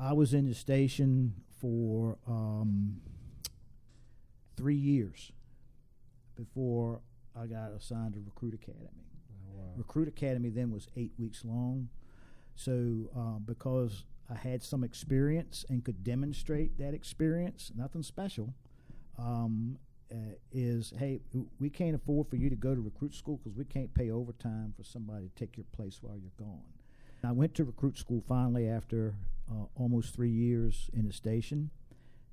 I was in the station for um, three years before I got assigned to Recruit Academy. Recruit Academy then was eight weeks long. So, uh, because I had some experience and could demonstrate that experience, nothing special, um, uh, is hey, we can't afford for you to go to recruit school because we can't pay overtime for somebody to take your place while you're gone. I went to recruit school finally after uh, almost three years in the station,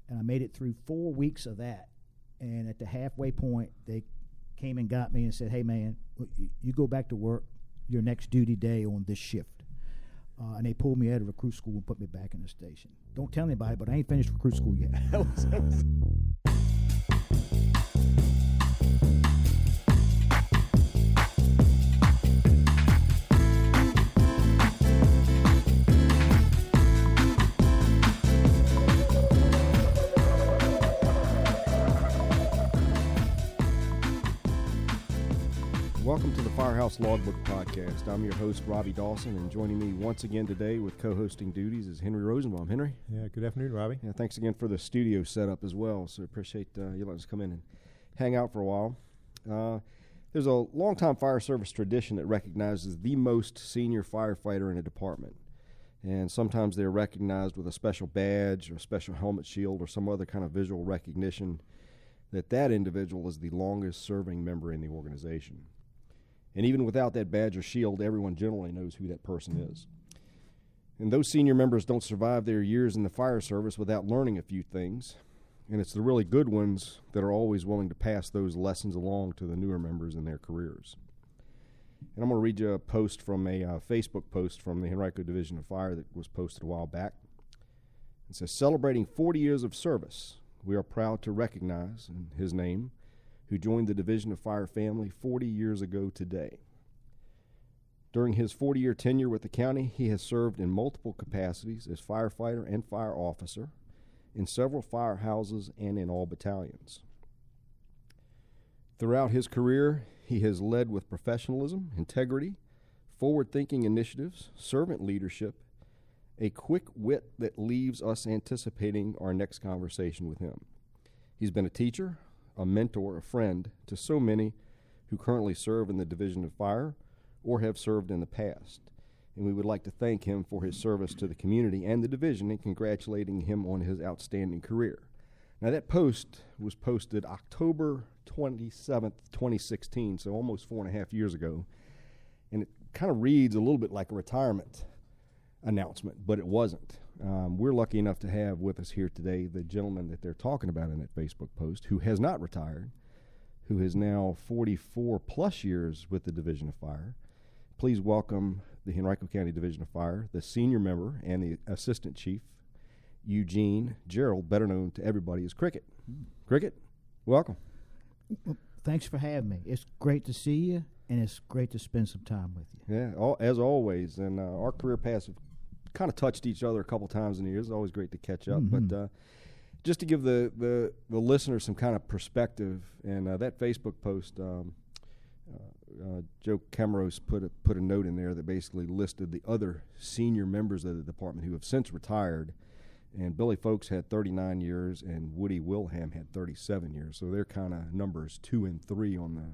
and I made it through four weeks of that. And at the halfway point, they came and got me and said, "Hey, man, you go back to work your next duty day on this shift." Uh, and they pulled me out of recruit school and put me back in the station. Don't tell anybody, but I ain't finished recruit school yet. Firehouse Logbook Podcast. I'm your host, Robbie Dawson, and joining me once again today with co hosting duties is Henry Rosenbaum. Henry? Yeah, good afternoon, Robbie. Yeah, thanks again for the studio setup as well. So appreciate uh, you letting us come in and hang out for a while. Uh, there's a long-time fire service tradition that recognizes the most senior firefighter in a department. And sometimes they're recognized with a special badge or a special helmet shield or some other kind of visual recognition that that individual is the longest serving member in the organization. And even without that badge or shield, everyone generally knows who that person is. And those senior members don't survive their years in the fire service without learning a few things. And it's the really good ones that are always willing to pass those lessons along to the newer members in their careers. And I'm going to read you a post from a uh, Facebook post from the Henrico Division of Fire that was posted a while back. It says, Celebrating 40 years of service, we are proud to recognize in his name who joined the Division of Fire family 40 years ago today. During his 40 year tenure with the county, he has served in multiple capacities as firefighter and fire officer in several firehouses and in all battalions. Throughout his career, he has led with professionalism, integrity, forward thinking initiatives, servant leadership, a quick wit that leaves us anticipating our next conversation with him. He's been a teacher, a mentor, a friend to so many who currently serve in the Division of Fire or have served in the past. And we would like to thank him for his service to the community and the division and congratulating him on his outstanding career. Now, that post was posted October 27th, 2016, so almost four and a half years ago. And it kind of reads a little bit like a retirement announcement, but it wasn't. Um, we're lucky enough to have with us here today the gentleman that they're talking about in that Facebook post who has not retired, who is now 44 plus years with the Division of Fire. Please welcome the Henrico County Division of Fire, the senior member and the assistant chief, Eugene Gerald, better known to everybody as Cricket. Cricket, welcome. Well, thanks for having me. It's great to see you, and it's great to spend some time with you. Yeah, all, as always. And uh, our career paths have kind of touched each other a couple times in the years. It's always great to catch up. Mhm. But uh, just to give the, the, the listener some kind of perspective, and uh, that Facebook post, um, uh, uh, Joe Cameros put a, put a note in there that basically listed the other senior members of the department who have since retired. And Billy Folks had 39 years, and Woody Wilham had 37 years. So they're kind of numbers two and three on the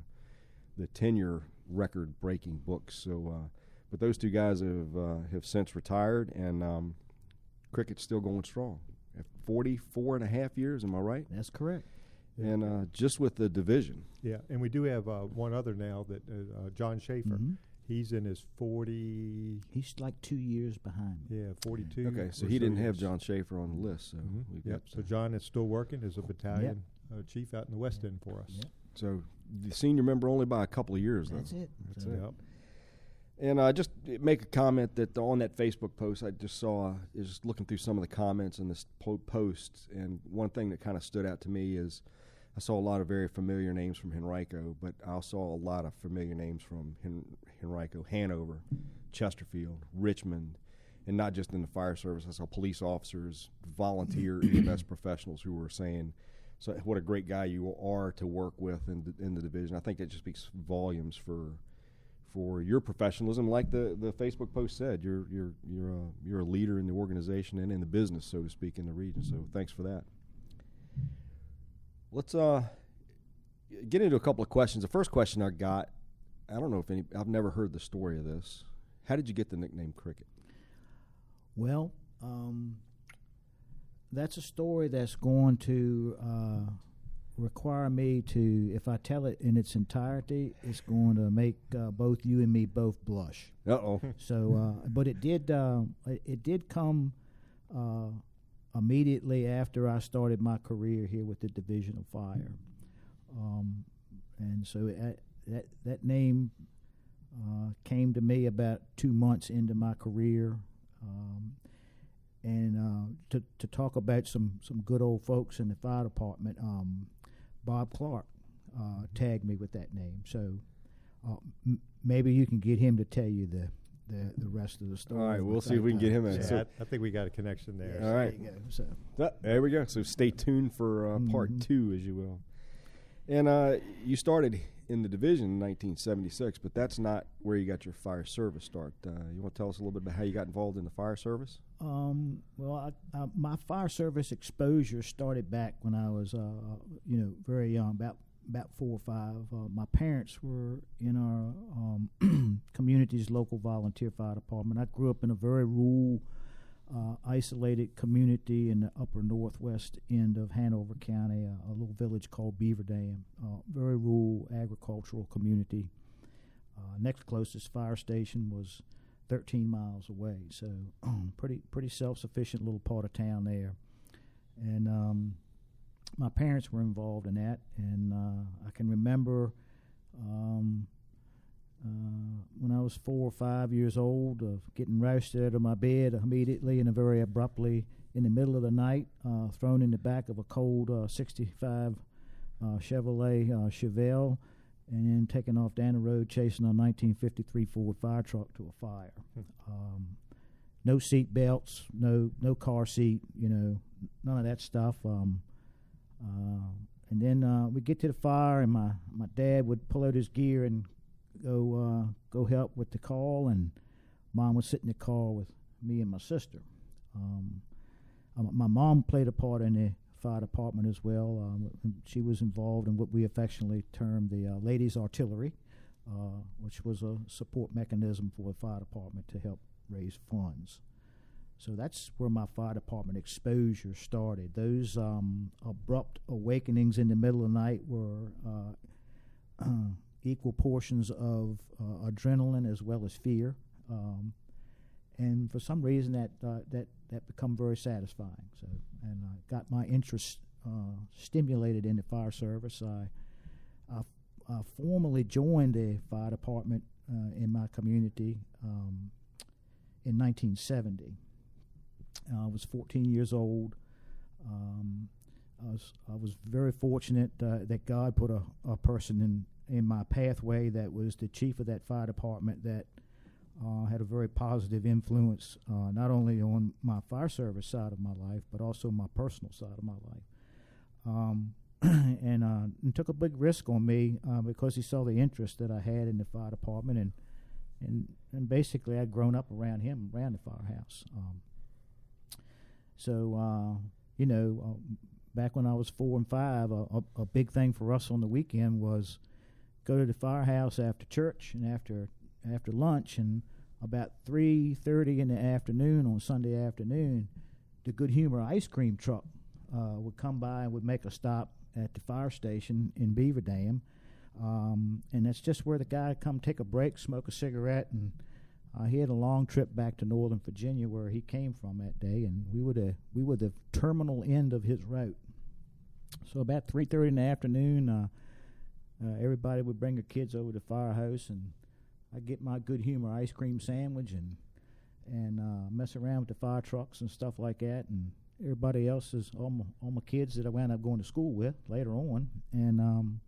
the tenure record breaking books. So, uh, but those two guys have uh, have since retired, and um, cricket's still going strong. At 44 and a half years, am I right? That's correct. And uh, just with the division, Yeah, and we do have uh, one other now that uh, uh, John Schaefer. Mhm. He's in his 40, He's like two years behind me. yeah, 42. okay, so he didn't have. John Schaefer on the list, so Mhm. we've Yep. got So John is still working as a battalion uh, chief out in the West Yeah. End for us. Yep. so the senior member only by a couple of years. Though. That's it. That's So- it. Yep. And uh, just make a comment that on that Facebook post, I just saw, is looking through some of the comments in this po- post, and one thing that kind of stood out to me is I saw a lot of very familiar names from Henrico, but I saw a lot of familiar names from Hen- Henrico, Hanover, Chesterfield, Richmond, and not just in the fire service. I saw police officers, volunteer EMS professionals who were saying, "So what a great guy you are to work with in the, in the division." I think that just speaks volumes for for your professionalism. Like the, the Facebook post said, you're you're you're a, you're a leader in the organization and in the business, so to speak, in the region. So thanks for that. Let's uh get into a couple of questions. The first question I got, I don't know if any, I've never heard the story of this. How did you get the nickname Cricket? Well, um, that's a story that's going to uh, require me to, if I tell it in its entirety, it's going to make uh, both you and me both blush. Uh oh. So, uh, but it did. Uh, it, it did come uh, immediately after I started my career here with the Division of Fire, um, and so it, that that name uh, came to me about two months into my career. Um, and uh, to to talk about some some good old folks in the fire department, um, Bob Clark uh, tagged me with that name. So uh, m- maybe you can get him to tell you the the, the rest of the story. All right, we'll see if we can get him a- Yeah, so- I, I think we got a connection there. Yes, All right. There you go. So there we go. So stay tuned for uh, part Mhm. two, as you will. And uh, you started in the division in 1976, but that's not where you got your fire service start. Uh, you want to tell us a little bit about how you got involved in the fire service? Um, well, I, I, my fire service exposure started back when I was, uh, you know, very young, about about four or five. Uh, my parents were in our um, community's local volunteer fire department. I grew up in a very rural, uh, isolated community in the upper northwest end of Hanover County, a, a little village called Beaver Dam. Uh, very rural agricultural community. Uh, next closest fire station was 13 miles away. So pretty pretty self sufficient little part of town there. And um, my parents were involved in that, and uh, I can remember um, uh, when I was four or five years old of getting rousted out of my bed immediately and very abruptly in the middle of the night, uh, thrown in the back of a cold uh, 65 uh, Chevrolet uh, Chevelle and then taking off down the road chasing a 1953 Ford fire truck to a fire. Um, no seat belts, no no car seat, you know, none of that stuff. Um, uh, and then uh, we get to the fire, and my, my dad would pull out his gear and go uh, go help with the call, and mom would sit in the car with me and my sister. Um, um, my mom played a part in the fire department as well. Um, she was involved in what we affectionately term the uh, ladies' artillery, uh, which was a support mechanism for the fire department to help raise funds. So that's where my fire department exposure started. Those um, abrupt awakenings in the middle of the night were uh, equal portions of uh, adrenaline as well as fear. Um, and for some reason that uh, that that become very satisfying. So, and I got my interest uh, stimulated in the fire service. I I formally joined the fire department uh, in my community um, in 1970. I was 14 years old. Um, I was I was very fortunate uh, that God put a, a person in in my pathway that was the chief of that fire department that uh, had a very positive influence uh, not only on my fire service side of my life but also my personal side of my life. Um, and, uh, and took a big risk on me uh, because he saw the interest that I had in the fire department and and and basically I'd grown up around him around the firehouse. Um, so uh, you know, uh, back when I was four and five, a, a, a big thing for us on the weekend was go to the firehouse after church and after after lunch, and about three thirty in the afternoon on Sunday afternoon, the Good Humor ice cream truck uh, would come by and would make a stop at the fire station in Beaver Dam. Um, and that's just where the guy come take a break, smoke a cigarette, and uh, he had a long trip back to Northern Virginia where he came from that day, and we were the we were the terminal end of his route. So about three thirty in the afternoon, uh, uh, everybody would bring their kids over to the firehouse, and I'd get my good humor ice cream sandwich and and uh, mess around with the fire trucks and stuff like that, and everybody else is all my, all my kids that I wound up going to school with later on, and um,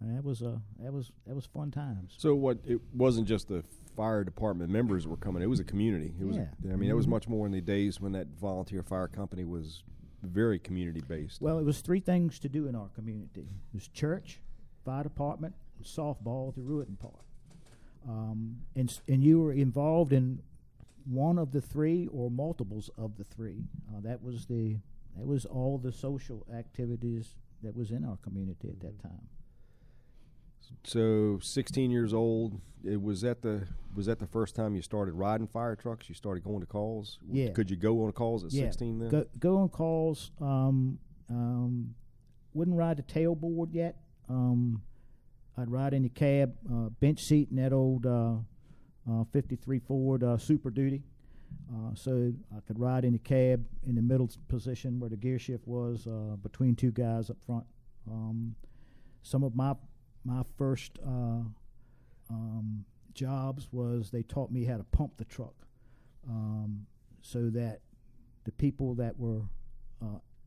that was uh, that was that was fun times. So what? It wasn't just the fire department members were coming. It was a community. It was. Yeah. I mean, it was Mhm. much more in the days when that volunteer fire company was very community based. Well, it was three things to do in our community: it was church, fire department, and softball at the Ruetten Park. Um, and and you were involved in one of the three or multiples of the three. Uh, that was the that was all the social activities that was in our community at that time. So, 16 years old. It was that the was that the first time you started riding fire trucks? You started going to calls. Yeah. Could you go on calls at Yeah. 16 then? Go go on calls. Um, um, wouldn't ride the tailboard yet. Um, I'd ride in the cab, uh, bench seat in that old uh, uh, 53 Ford uh, Super Duty. Uh, so I could ride in the cab in the middle position where the gear shift was between two guys up front. Um, some of my my first um, jobs was they taught me how to pump the truck, um, so that the people that were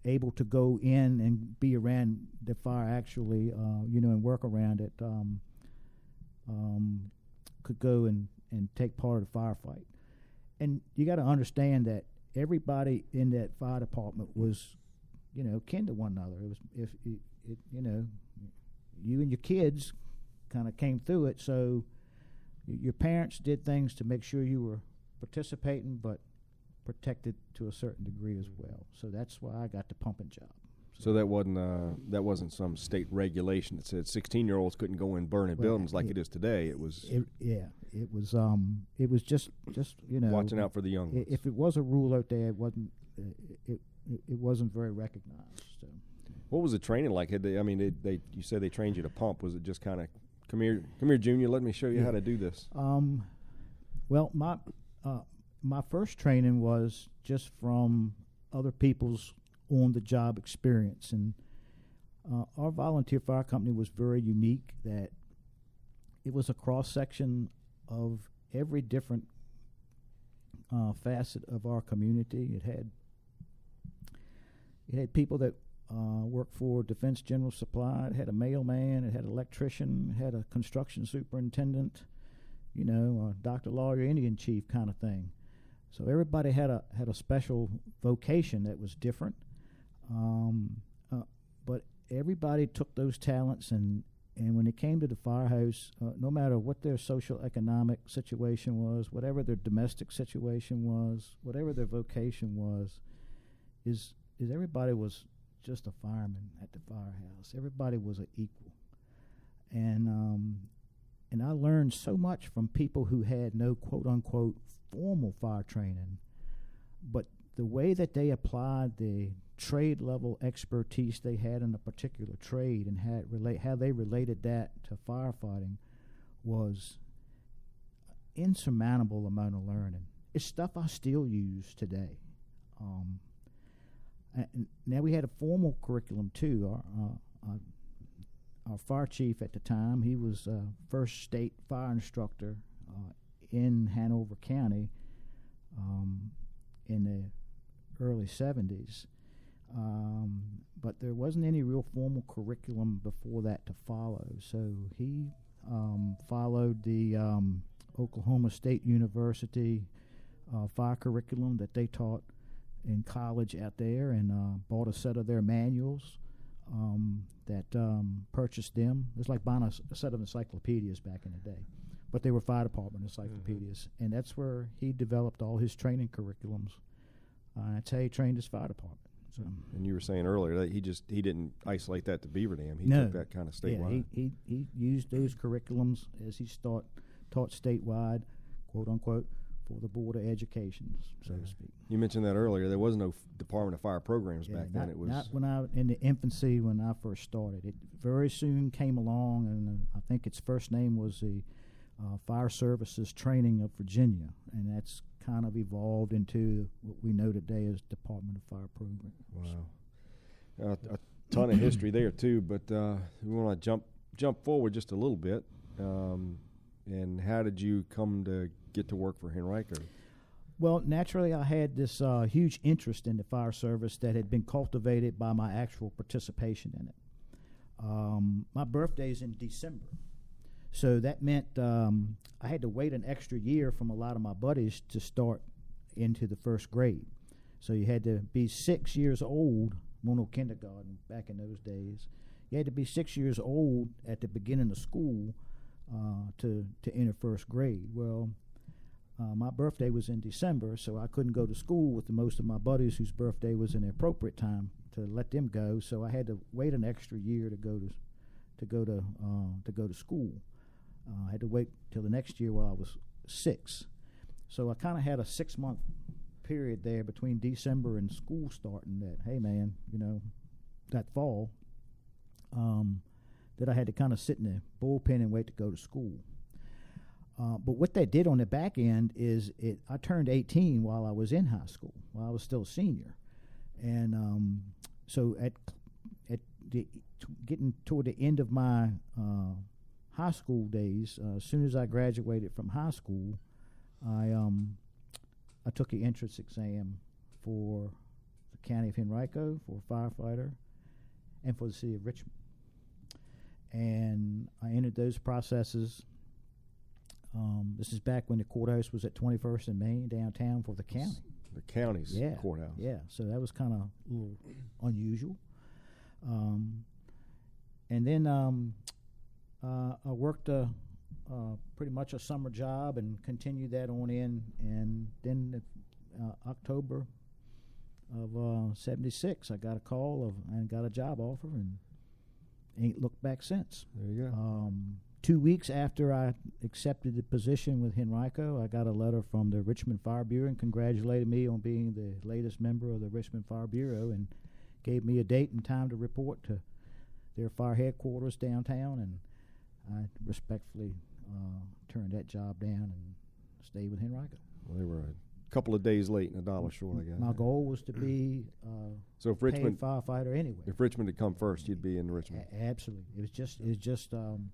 able to go in and be around the fire actually, uh, you know, and work around it, um, um, could go and, and take part of the firefight. And you got to understand that everybody in that fire department was, you know, kin to one another. It was if it, it you know, you and your kids kind of came through it, so your parents did things to make sure you were participating, but protected to a certain degree as well. So that's why I got the pumping job. So that wasn't uh, that wasn't some state regulation that said 16 year olds couldn't go in burning Well, buildings like it- it is today. It was It, yeah, it was. Um, it was just, just you know, watching out for the young ones. If it was a rule out there, it wasn't. Uh, it, it it wasn't very recognized. So What was the training like? Had they, I mean, they, they you said they trained you to pump. Was it just kind of come here, come here, Junior? Let me show you Yeah. how to do this. Um, well, my uh, my first training was just from other people's on the job experience, and uh, our volunteer fire company was very unique. That it was a cross section of every different uh, facet of our community. It had it had people that uh, worked for Defense General Supply. It had a mailman. It had an electrician. It had a construction superintendent you know, uh, doctor, lawyer, Indian chief kind of thing. So everybody had a had a special vocation that was different, um, uh, but everybody took those talents and and when it came to the firehouse, uh, no matter what their social economic situation was, whatever their domestic situation was, whatever their vocation was, is is everybody was just a fireman at the firehouse. Everybody was an equal, and um, and I learned so much from people who had no quote unquote formal fire training, but the way that they applied the trade level expertise they had in a particular trade and had relate how they related that to firefighting was insurmountable amount of learning. It's stuff I still use today. Um, now we had a formal curriculum too. Our, uh, uh, our fire chief at the time, he was uh, first state fire instructor uh, in Hanover County um, in the early 70s. Um, but there wasn't any real formal curriculum before that to follow. So he um, followed the um, Oklahoma State University uh, fire curriculum that they taught in college out there and uh, bought a set of their manuals um, that um, purchased them. It's like buying a, set of encyclopedias back in the day, but they were fire department encyclopedias, and that's where he developed all his training curriculums. Uh, that's how he trained his fire department. So And you were saying earlier that he just he didn't isolate that to Beaver Dam. He No. took that kind of yeah, statewide. he, he he used those curriculums as he taught taught statewide, quote unquote, for the board of education, so Yeah. to speak. you mentioned that earlier. There was no f- Department of Fire programs Yeah, back not, then. It was not when I in the infancy when I first started. It very soon came along, and uh, I think its first name was the uh, Fire Services Training of Virginia, and that's kind of evolved into what we know today as Department of Fire Programs. wow, uh, a ton of history there too. But uh, we want to jump jump forward just a little bit. Um, and how did you come to get to work for Henrico? Well, naturally, I had this uh, huge interest in the fire service that had been cultivated by my actual participation in it. Um, my birthday's in December, so that meant um, I had to wait an extra year from a lot of my buddies to start into the first grade. So you had to be six years old, mono kindergarten back in those days. You had to be six years old at the beginning of school uh, to to enter first grade. Well, uh, my birthday was in December, so I couldn't go to school with the most of my buddies whose birthday was the appropriate time to let them go. So I had to wait an extra year to go to to go to uh, to go to school. Uh, I had to wait till the next year while I was six. So I kind of had a six month period there between December and school starting. That hey man, you know, that fall, um, that I had to kind of sit in the bullpen and wait to go to school. Uh, but what that did on the back end is it. I turned 18 while I was in high school, while I was still a senior, and um, so at at the, getting toward the end of my uh, high school days, uh, as soon as I graduated from high school, I um, I took the entrance exam for the county of Henrico for a firefighter, and for the city of Richmond, and I entered those processes. Um, this is back when the courthouse was at 21st and Main downtown for the county. The county's Yeah, courthouse. Yeah, so that was kind of a little unusual. Um, and then um, uh, I worked a, uh, pretty much a summer job and continued that on in. And then uh, October of uh, '76, I got a call of and got a job offer and ain't looked back since. There you go. Um, two weeks after I accepted the position with Henrico, I got a letter from the Richmond Fire Bureau and congratulated me on being the latest member of the Richmond Fire Bureau and gave me a date and time to report to their fire headquarters downtown. And I respectfully uh, turned that job down and stayed with Henrico. well, they were a couple of days late and a dollar short, I guess. My goal was to be uh, So if Richmond, firefighter anyway. if Richmond had come first, you'd be in Richmond. A- absolutely, it was just it was just um,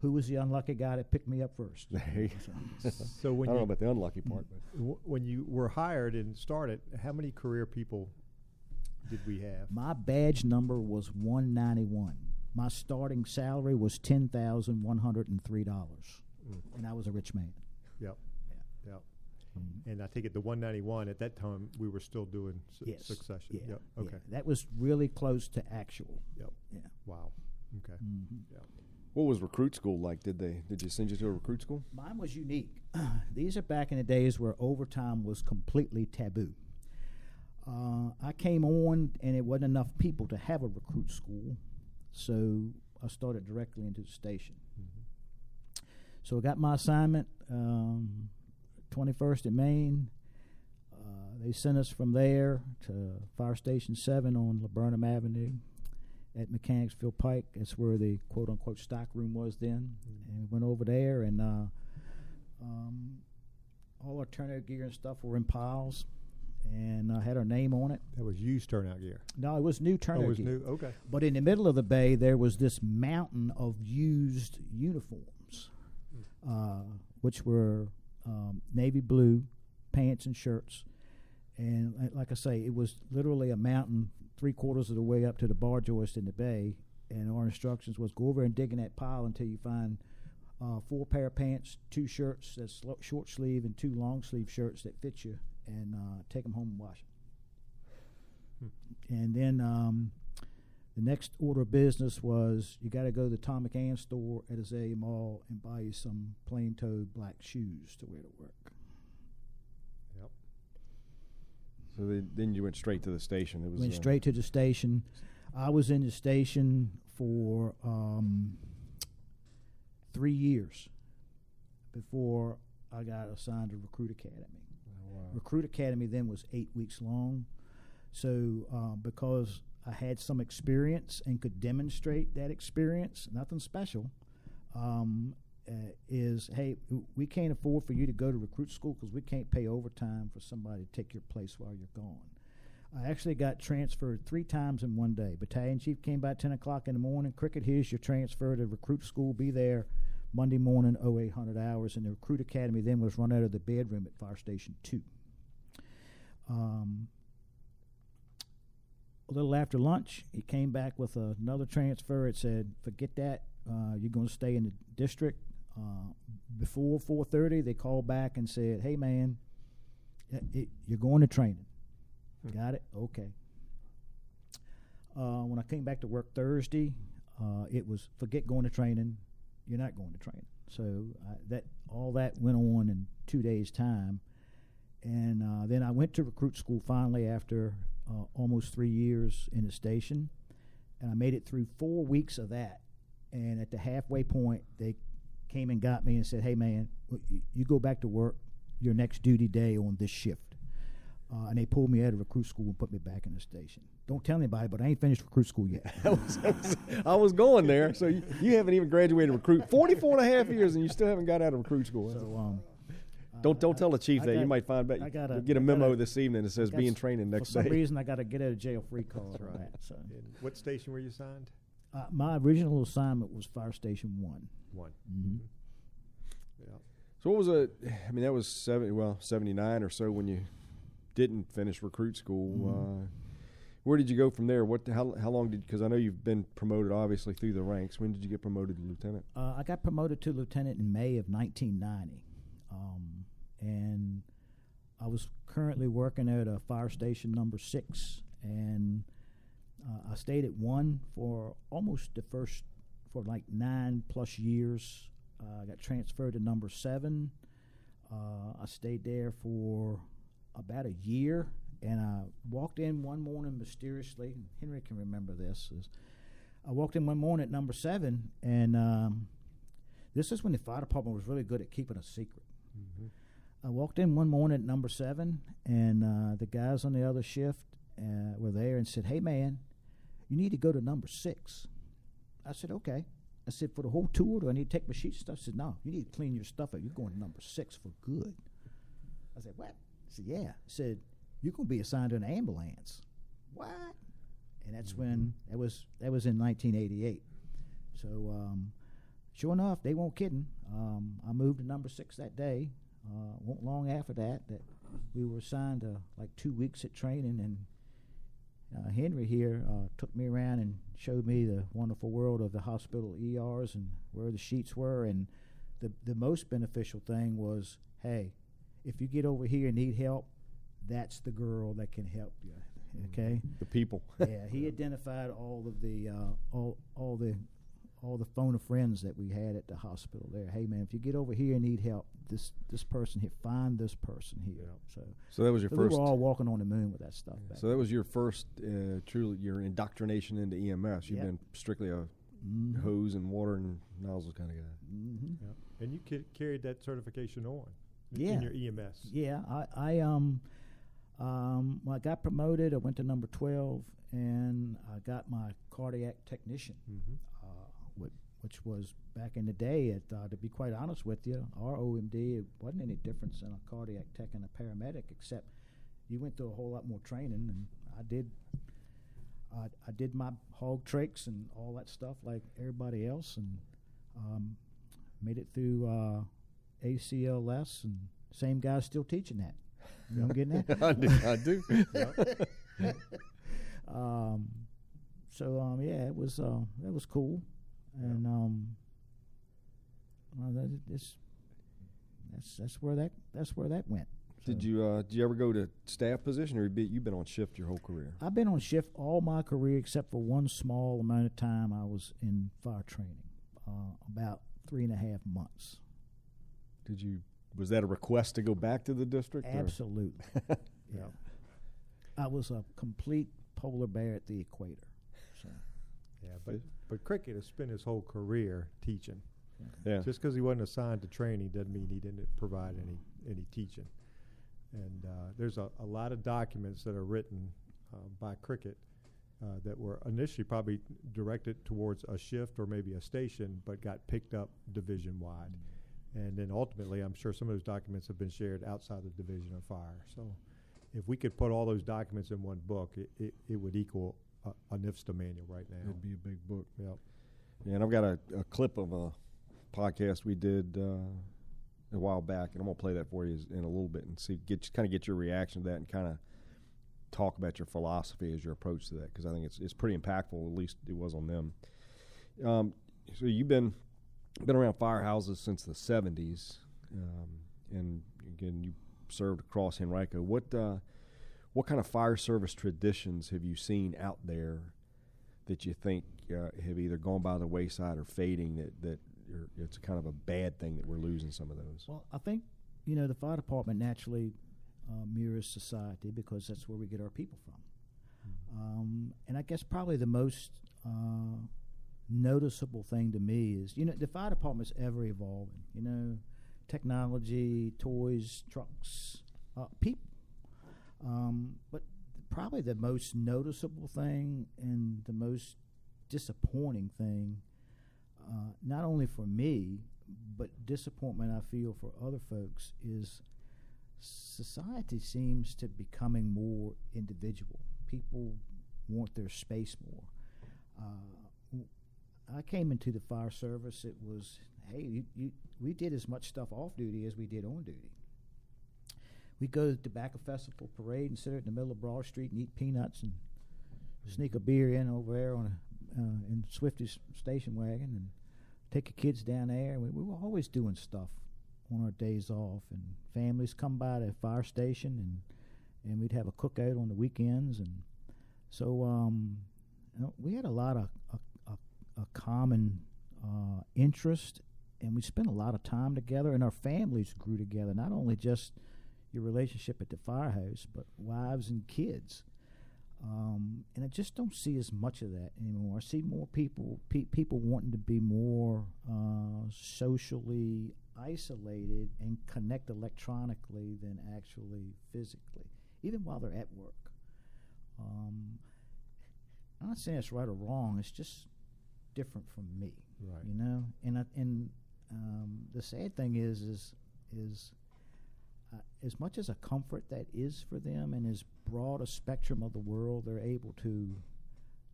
who was the unlucky guy that picked me up first. So- So I don't know about the unlucky part, but w- when you were hired and started, how many career people did we have? My badge number was 191. My starting salary was $10,103. Mm. And I was a rich man. Yep. Yep. And I take it the 191 at that time we were still doing su- Yes. succession. Yeah. Yep. yeah. Okay. That was really close to actual. Yep. Yeah. Wow. Okay. Mhm. Yeah. What was recruit school like? Did they did you send you to a recruit school? Mine was unique. These are back in the days where overtime was completely taboo. Uh, I came on, and it wasn't enough people to have a recruit school, so I started directly into the station. Mhm. So I got my assignment, um, 21st in Main. Uh, they sent us from there to Fire Station 7 on Laburnum Avenue at Mechanicsville Pike. That's where the quote unquote stock room was then. Mhm. And we went over there, and uh, um, all our turnout gear and stuff were in piles, and I had our name on it. That was used turnout gear. No, it was new Oh, turnout it was gear. new. Okay. But in the middle of the bay, there was this mountain of used uniforms, uh, which were um, navy blue pants and shirts. And like I say, it was literally a mountain three quarters of the way up to the bar joist in the bay. And our instructions was go over and dig in that pile until you find uh, four pair of pants, two shirts that's short sleeve, and two long sleeve shirts that fit you, and uh, take them home and wash 'em. And then um, the next order of business was you got to go to the Thom McAn store at Azalea Mall and buy you some plain toed black shoes to wear to work. Yep. So they, then you went straight to the station. It was Went uh, straight to the station. I was in the station for um, three years before I got assigned to Recruit Academy. oh, wow. Recruit Academy then was eight weeks long. So, uh, because I had some experience and could demonstrate that experience, nothing special, um, uh, is hey, we can't afford for you to go to recruit school because we can't pay overtime for somebody to take your place while you're gone. I actually got transferred three times in one day. Battalion chief came by 10 o'clock in the morning. Cricket, here's your transfer to recruit school. Be there Monday morning, 0800 hours. And the recruit academy then was run out of the bedroom at Fire Station 2. Um, a little after lunch, he came back with another transfer. It said, "Forget that. Uh, you're going to stay in the district." Uh, before 4:30, they called back and said, "Hey, man, it, it, you're going to training. Hmm. Got it? Okay." Uh, when I came back to work Thursday, uh, it was forget going to training. you're not going to training. So I, that all that went on in two days' time, and uh, then I went to recruit school finally after uh, almost three years in the station, and I made it through four weeks of that. And at the halfway point, they came and got me and said, "Hey, man, you go back to work your next duty day on this shift." Uh, and they pulled me out of recruit school and put me back in the station. Don't tell anybody, but I ain't finished recruit school yet. I, was, I, was, I, was, going there. So you, you, haven't even graduated recruit 44 and a half years, and you still haven't got out of recruit school. So, um, don't don't tell the chief that. Got, you might find out. I gotta, get a memo gotta, this evening that says be in training next day. For some reason, I got to get out of jail free card. right. That, so. what station were you assigned? Uh, my original assignment was Fire Station One. One. Mm-hmm. Yeah. So what was a? I mean, that was seventy. Well, seventy nine or so when you didn't finish recruit school. Mm-hmm. Uh, where did you go from there? What? How, how long did? Because I know you've been promoted, obviously through the ranks. When did you get promoted to lieutenant? Uh, I got promoted to lieutenant in May of 1990, um, and I was currently working at a fire station number six, and uh, I stayed at one for almost the first for like nine plus years. Uh, I got transferred to number seven. Uh, I stayed there for about a year, and I walked in one morning mysteriously. Henry can remember this. I walked in one morning at number seven, and um, this is when the fire department was really good at keeping a secret. Mm-hmm. I walked in one morning at number seven, and uh, the guys on the other shift uh, were there and said, "Hey, man, you need to go to number six. I said, "Okay." I said, "For the whole tour, do I need to take my sheet stuff?" I said, "No, you need to clean your stuff up. You're going to number six for good." I said, "What?" I said, "Yeah." I said, "You're going to be assigned to an ambulance." What? And that's mm-hmm. when that was that was in 1988. So, um, sure enough, they weren't kidding. Um, I moved to number six that day. Uh, won't long after that that we were assigned to like two weeks at training, and uh, Henry here uh, took me around and showed me the wonderful world of the hospital ERs and where the sheets were. And the the most beneficial thing was, hey, if you get over here and need help, that's the girl that can help you. Okay, the people. yeah, he identified all of the uh, all all the all the phone of friends that we had at the hospital there. Hey man, if you get over here and need help, this this person here, find this person here. Yeah. So so that was your so first. We were all walking on the moon with that stuff. so that was your first uh, truly your indoctrination into EMS. You've yep. been strictly a mm-hmm. hose and water and nozzle kind of guy. Mm-hmm. Yep. And you ca- carried that certification on. Yeah. In your EMS. Yeah, I, I um. Um, when I got promoted, I went to number 12 and I got my cardiac technician. Mm-hmm which was back in the day. It, uh, to be quite honest with you, our OMD it wasn't any difference in a cardiac tech and a paramedic, except you went through a whole lot more training, and I did. Uh, I did my hog tricks and all that stuff like everybody else, and um, made it through uh, ACLS, and same guy's still teaching that. You know I'm getting that? I do. I do. um, so um, yeah, it was uh, it was cool and um, well, that, this, that's that's where that that's where that went. So did you uh, did you ever go to staff position, or you you've been on shift your whole career? I've been on shift all my career except for one small amount of time I was in fire training, uh, about three and a half months. Did you? Was that a request to go back to the district? Absolutely. yeah. I was a complete polar bear at the equator. So. Yeah, but but Cricket has spent his whole career teaching. Yeah. Just because he wasn't assigned to training doesn't mean he didn't provide any any teaching. And uh, there's a, a lot of documents that are written uh, by Cricket uh, that were initially probably directed towards a shift or maybe a station, but got picked up division wide. Mm-hmm. And then ultimately, I'm sure some of those documents have been shared outside the division of fire. So, if we could put all those documents in one book, it, it, it would equal a, a IFSTA manual right now. It'd be a big book. Yep. Yeah, and I've got a, a clip of a podcast we did uh, a while back, and I'm gonna play that for you in a little bit and see get kind of get your reaction to that and kind of talk about your philosophy as your approach to that because I think it's it's pretty impactful. At least it was on them. Um, so you've been been around firehouses since the '70s, um, and again you served across Henrico. What uh, what kind of fire service traditions have you seen out there that you think uh, have either gone by the wayside or fading that, that it's kind of a bad thing that we're losing some of those? Well, I think you know the fire department naturally uh, mirrors society because that's where we get our people from. Mm-hmm. Um, and I guess probably the most uh, noticeable thing to me is you know the fire department's ever evolving. You know, technology, toys, trucks, uh, people. Um, but probably the most noticeable thing and the most disappointing thing, uh, not only for me, but disappointment I feel for other folks is society seems to be becoming more individual. People want their space more. Uh, I came into the fire service. It was, hey, you, you, we did as much stuff off duty as we did on duty. We go to the Tobacco Festival parade and sit in the middle of Broad Street and eat peanuts and sneak a beer in over there on a uh, in Swifty's station wagon and take the kids down there. We, we were always doing stuff on our days off, and families come by the fire station, and and we'd have a cookout on the weekends, and so um, you know, we had a lot of a, a, a common uh, interest, and we spent a lot of time together, and our families grew together. Not only just your relationship at the firehouse, but wives and kids. Um, and I just don't see as much of that anymore. I see more people pe- people wanting to be more uh, socially isolated and connect electronically than actually physically, even while they're at work. Um, I'm not saying it's right or wrong. It's just different from me, Right. you know. And I, and um, the sad thing is is is uh, as much as a comfort that is for them, and as broad a spectrum of the world they're able to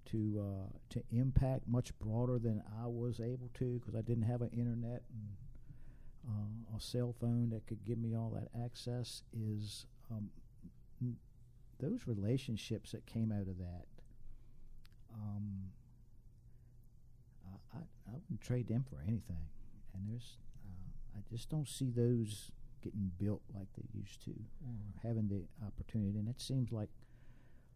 to uh, to impact much broader than I was able to because I didn't have an internet and uh, a cell phone that could give me all that access. Is um, n- those relationships that came out of that? Um, I, I, wouldn't trade them for anything. And there's, uh, I just don't see those getting built like they used to, or having the opportunity. And it seems like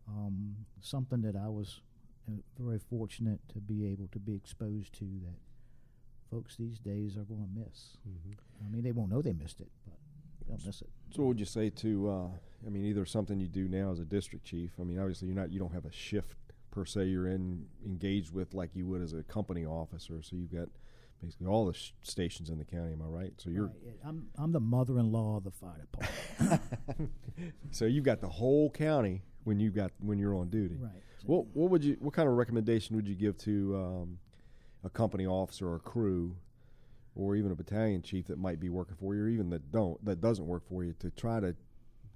um, something that I was uh, very fortunate to be able to be exposed to that folks these days are going to miss. Mm-hmm. I mean, they won't know they missed it, but they'll miss it. So, what would you say to? Uh, I mean, either something you do now as a district chief. I mean, obviously, you're not. You don't have a shift per se. You're in engaged with like you would as a company officer. So you've got basically all the sh- stations in the county. Am I right? So you're. Right, yeah, I'm I'm the mother-in-law of the fire department. so you've got the whole county when you got when you're on duty. right. What what would you what kind of recommendation would you give to um, a company officer or crew, or even a battalion chief that might be working for you, or even that don't that doesn't work for you, to try to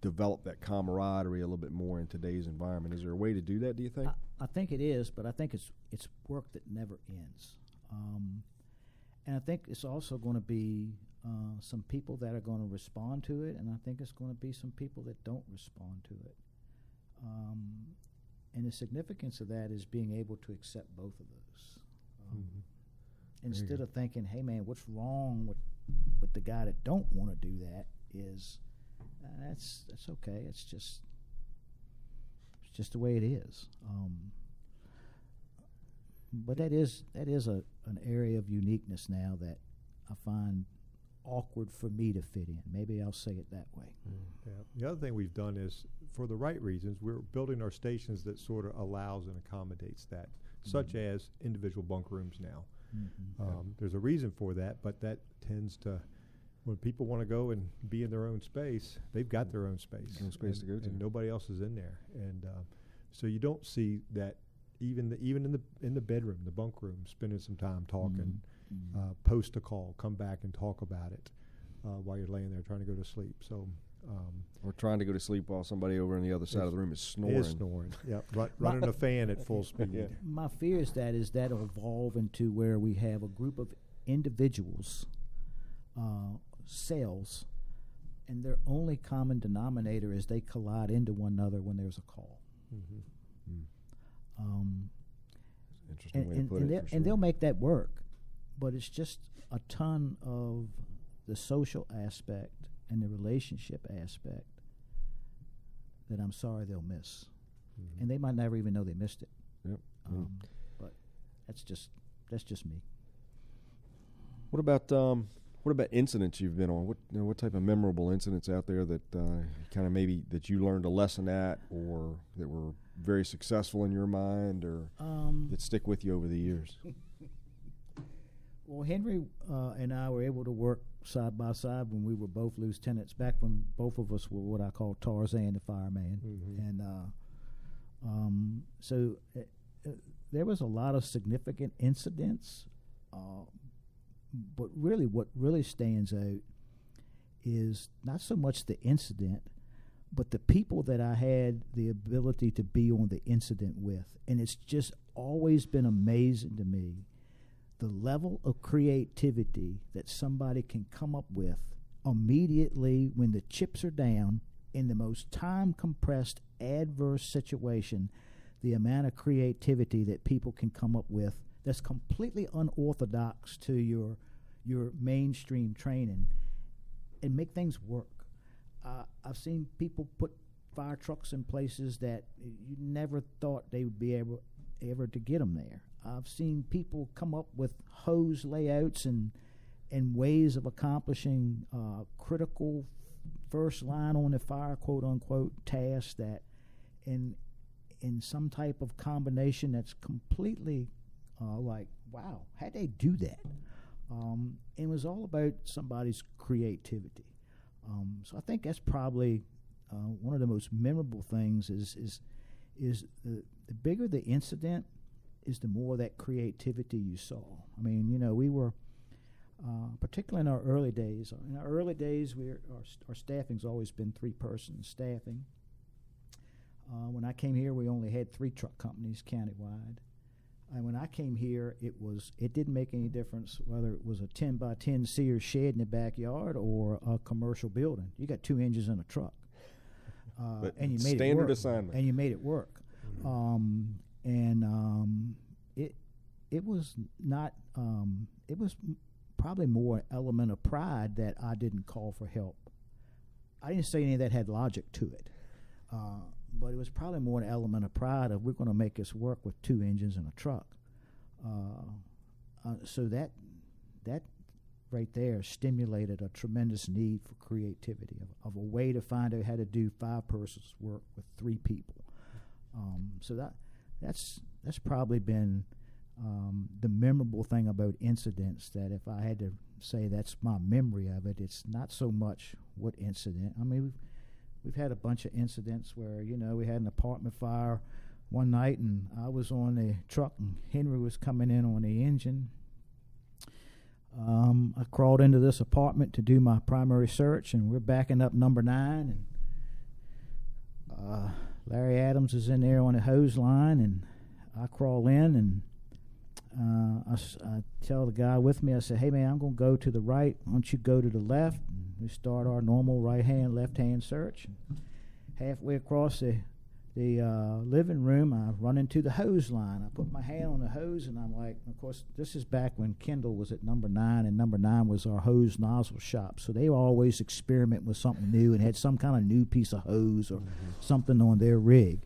develop that camaraderie a little bit more in today's environment? Is there a way to do that? Do you think? I, I think it is, but I think it's it's work that never ends. Um, and I think it's also going to be uh, some people that are going to respond to it, and I think it's going to be some people that don't respond to it. Um, and the significance of that is being able to accept both of those. Um, Mhm. Instead of thinking, "Hey, man, what's wrong with with the guy that don't want to do that?" Is uh, that's that's okay. It's just it's just the way it is. Um, but that is that is a an area of uniqueness now that I find awkward for me to fit in. Maybe I'll say it that way. Yeah. The other thing we've done is, for the right reasons, we're building our stations that sort of allows and accommodates that, such Mhm. as individual bunk rooms now. Mhm. Um, there's a reason for that, but that tends to, when people want to go and be in their own space, they've got their own space. Own space to go to. and nobody else is in there, and uh, so you don't see that even the, even in the in the bedroom, the bunk room, spending some time talking, Mhm. uh, post a call, come back and talk about it uh, while you're laying there trying to go to sleep. So. Um, Or trying to go to sleep while somebody over on the other side of the room is snoring. Is snoring. Yep. Run, running a fan at full speed. Yeah. My fear is that is that'll evolve into where we have a group of individuals, uh, cells, and their only common denominator is they collide into one another when there's a call. Mhm. Um, Interesting and, way to and, put and, it. they'll, for and they'll make that work, but it's just a ton of the social aspect and the relationship aspect that I'm sorry they'll miss, Mhm. and they might never even know they missed it. Yep. Um, but that's just that's just me. What about um, what about incidents you've been on? What you know, what type of memorable incidents out there that uh, kind of maybe that you learned a lesson at, or that were very successful in your mind, or Um, that stick with you over the years? Well, Henry uh, and I were able to work side by side when we were both lieutenants. Back when both of us were what I call Tarzan the fireman, Mhm. and uh, um, so uh, uh, there was a lot of significant incidents. But really, what really stands out is not so much the incident, but the people that I had the ability to be on the incident with, and it's just always been amazing to me the level of creativity that somebody can come up with immediately when the chips are down in the most time compressed adverse situation the amount of creativity that people can come up with that's completely unorthodox to your your mainstream training and make things work uh, I've seen people put fire trucks in places that you never thought they would be able ever to get them there. I've seen people come up with hose layouts and and ways of accomplishing uh, critical first line on the fire quote unquote task that in in some type of combination that's completely uh, like wow how'd they do that um, it was all about somebody's creativity um, so I think that's probably uh, one of the most memorable things is is is the, the bigger the incident is the more that creativity you saw. I mean, you know, we were uh, particularly in our early days. In our early days, we our our staffing's always been three person staffing. Uh, when I came here, we only had three truck companies countywide. And when I came here, it was it didn't make any difference whether it was a ten by ten Sears shed in the backyard or a commercial building. You got two engines in a truck, uh, and you made it standard work. assignment. and you made it work. Um, and um, it it was not um, it was probably more an element of pride that I didn't call for help. I didn't say any of that had logic to it, uh, but it was probably more an element of pride of we're going to make this work with two engines and a truck. Uh, uh, so that that right there stimulated a tremendous need for creativity of, of a way to find out how to do five persons work with three people. Um, so that that's that's probably been um, the memorable thing about incidents. That if I had to say that's my memory of it, it's not so much what incident. I mean, we've had a bunch of incidents where you know we had an apartment fire one night, and I was on the truck, and Henry was coming in on the engine. Um, I crawled into this apartment to do my primary search, and we're backing up number nine, and uh, Larry Adams is in there on the hose line, and I crawl in, and uh, I, I tell the guy with me, I say, "Hey man, I'm going to go to the right. Why don't you go to the left?" We start our normal right hand, left hand search. Halfway across the the uh, living room, I run into the hose line. I put my hand on the hose, and I'm like, of course, this is back when Kendall was at number nine, and number nine was our hose nozzle shop. So they always experiment with something new and had some kind of new piece of hose or something on their rig.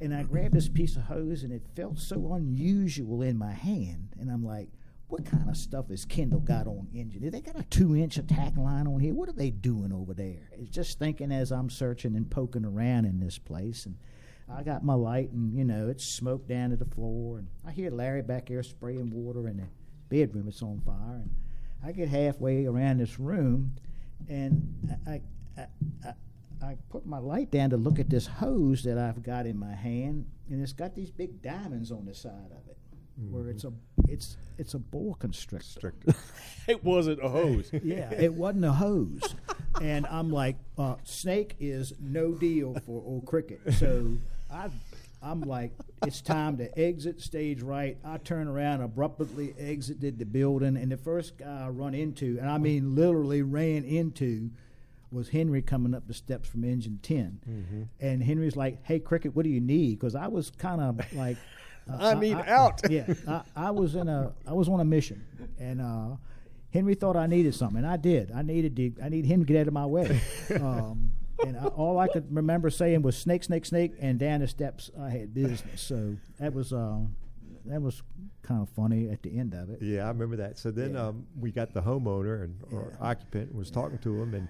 And I grabbed this piece of hose, and it felt so unusual in my hand. And I'm like, what kind of stuff has Kendall got on engine? They got a two inch attack line on here. What are they doing over there? It's just thinking as I'm searching and poking around in this place. And I got my light, and you know, it's smoke down to the floor. And I hear Larry back there spraying water in the bedroom. It's on fire. And I get halfway around this room, and I, I, I, I put my light down to look at this hose that I've got in my hand, and it's got these big diamonds on the side of it, where it's a it's it's a boa constrictor. it wasn't a hose. Yeah, it wasn't a hose, and I'm like, uh, snake is no deal for old cricket. So I, I'm like, it's time to exit stage right. I turn around, abruptly exited the building, and the first guy I run into, and I mean literally ran into, was Henry coming up the steps from engine 10 and Henry's like, "Hey, cricket, what do you need?" Because I was kind of like. Uh, I need out. yeah, I, I was in a I was on a mission, and uh, Henry thought I needed something, and I did. I needed to, I needed him to get out of my way. Um, and I, all I could remember saying was snake, snake, snake, and down the steps I had business. So that was uh, that was kind of funny at the end of it. Yeah, I remember that. So then Yeah. um, we got the homeowner and or Yeah. occupant was talking to him, and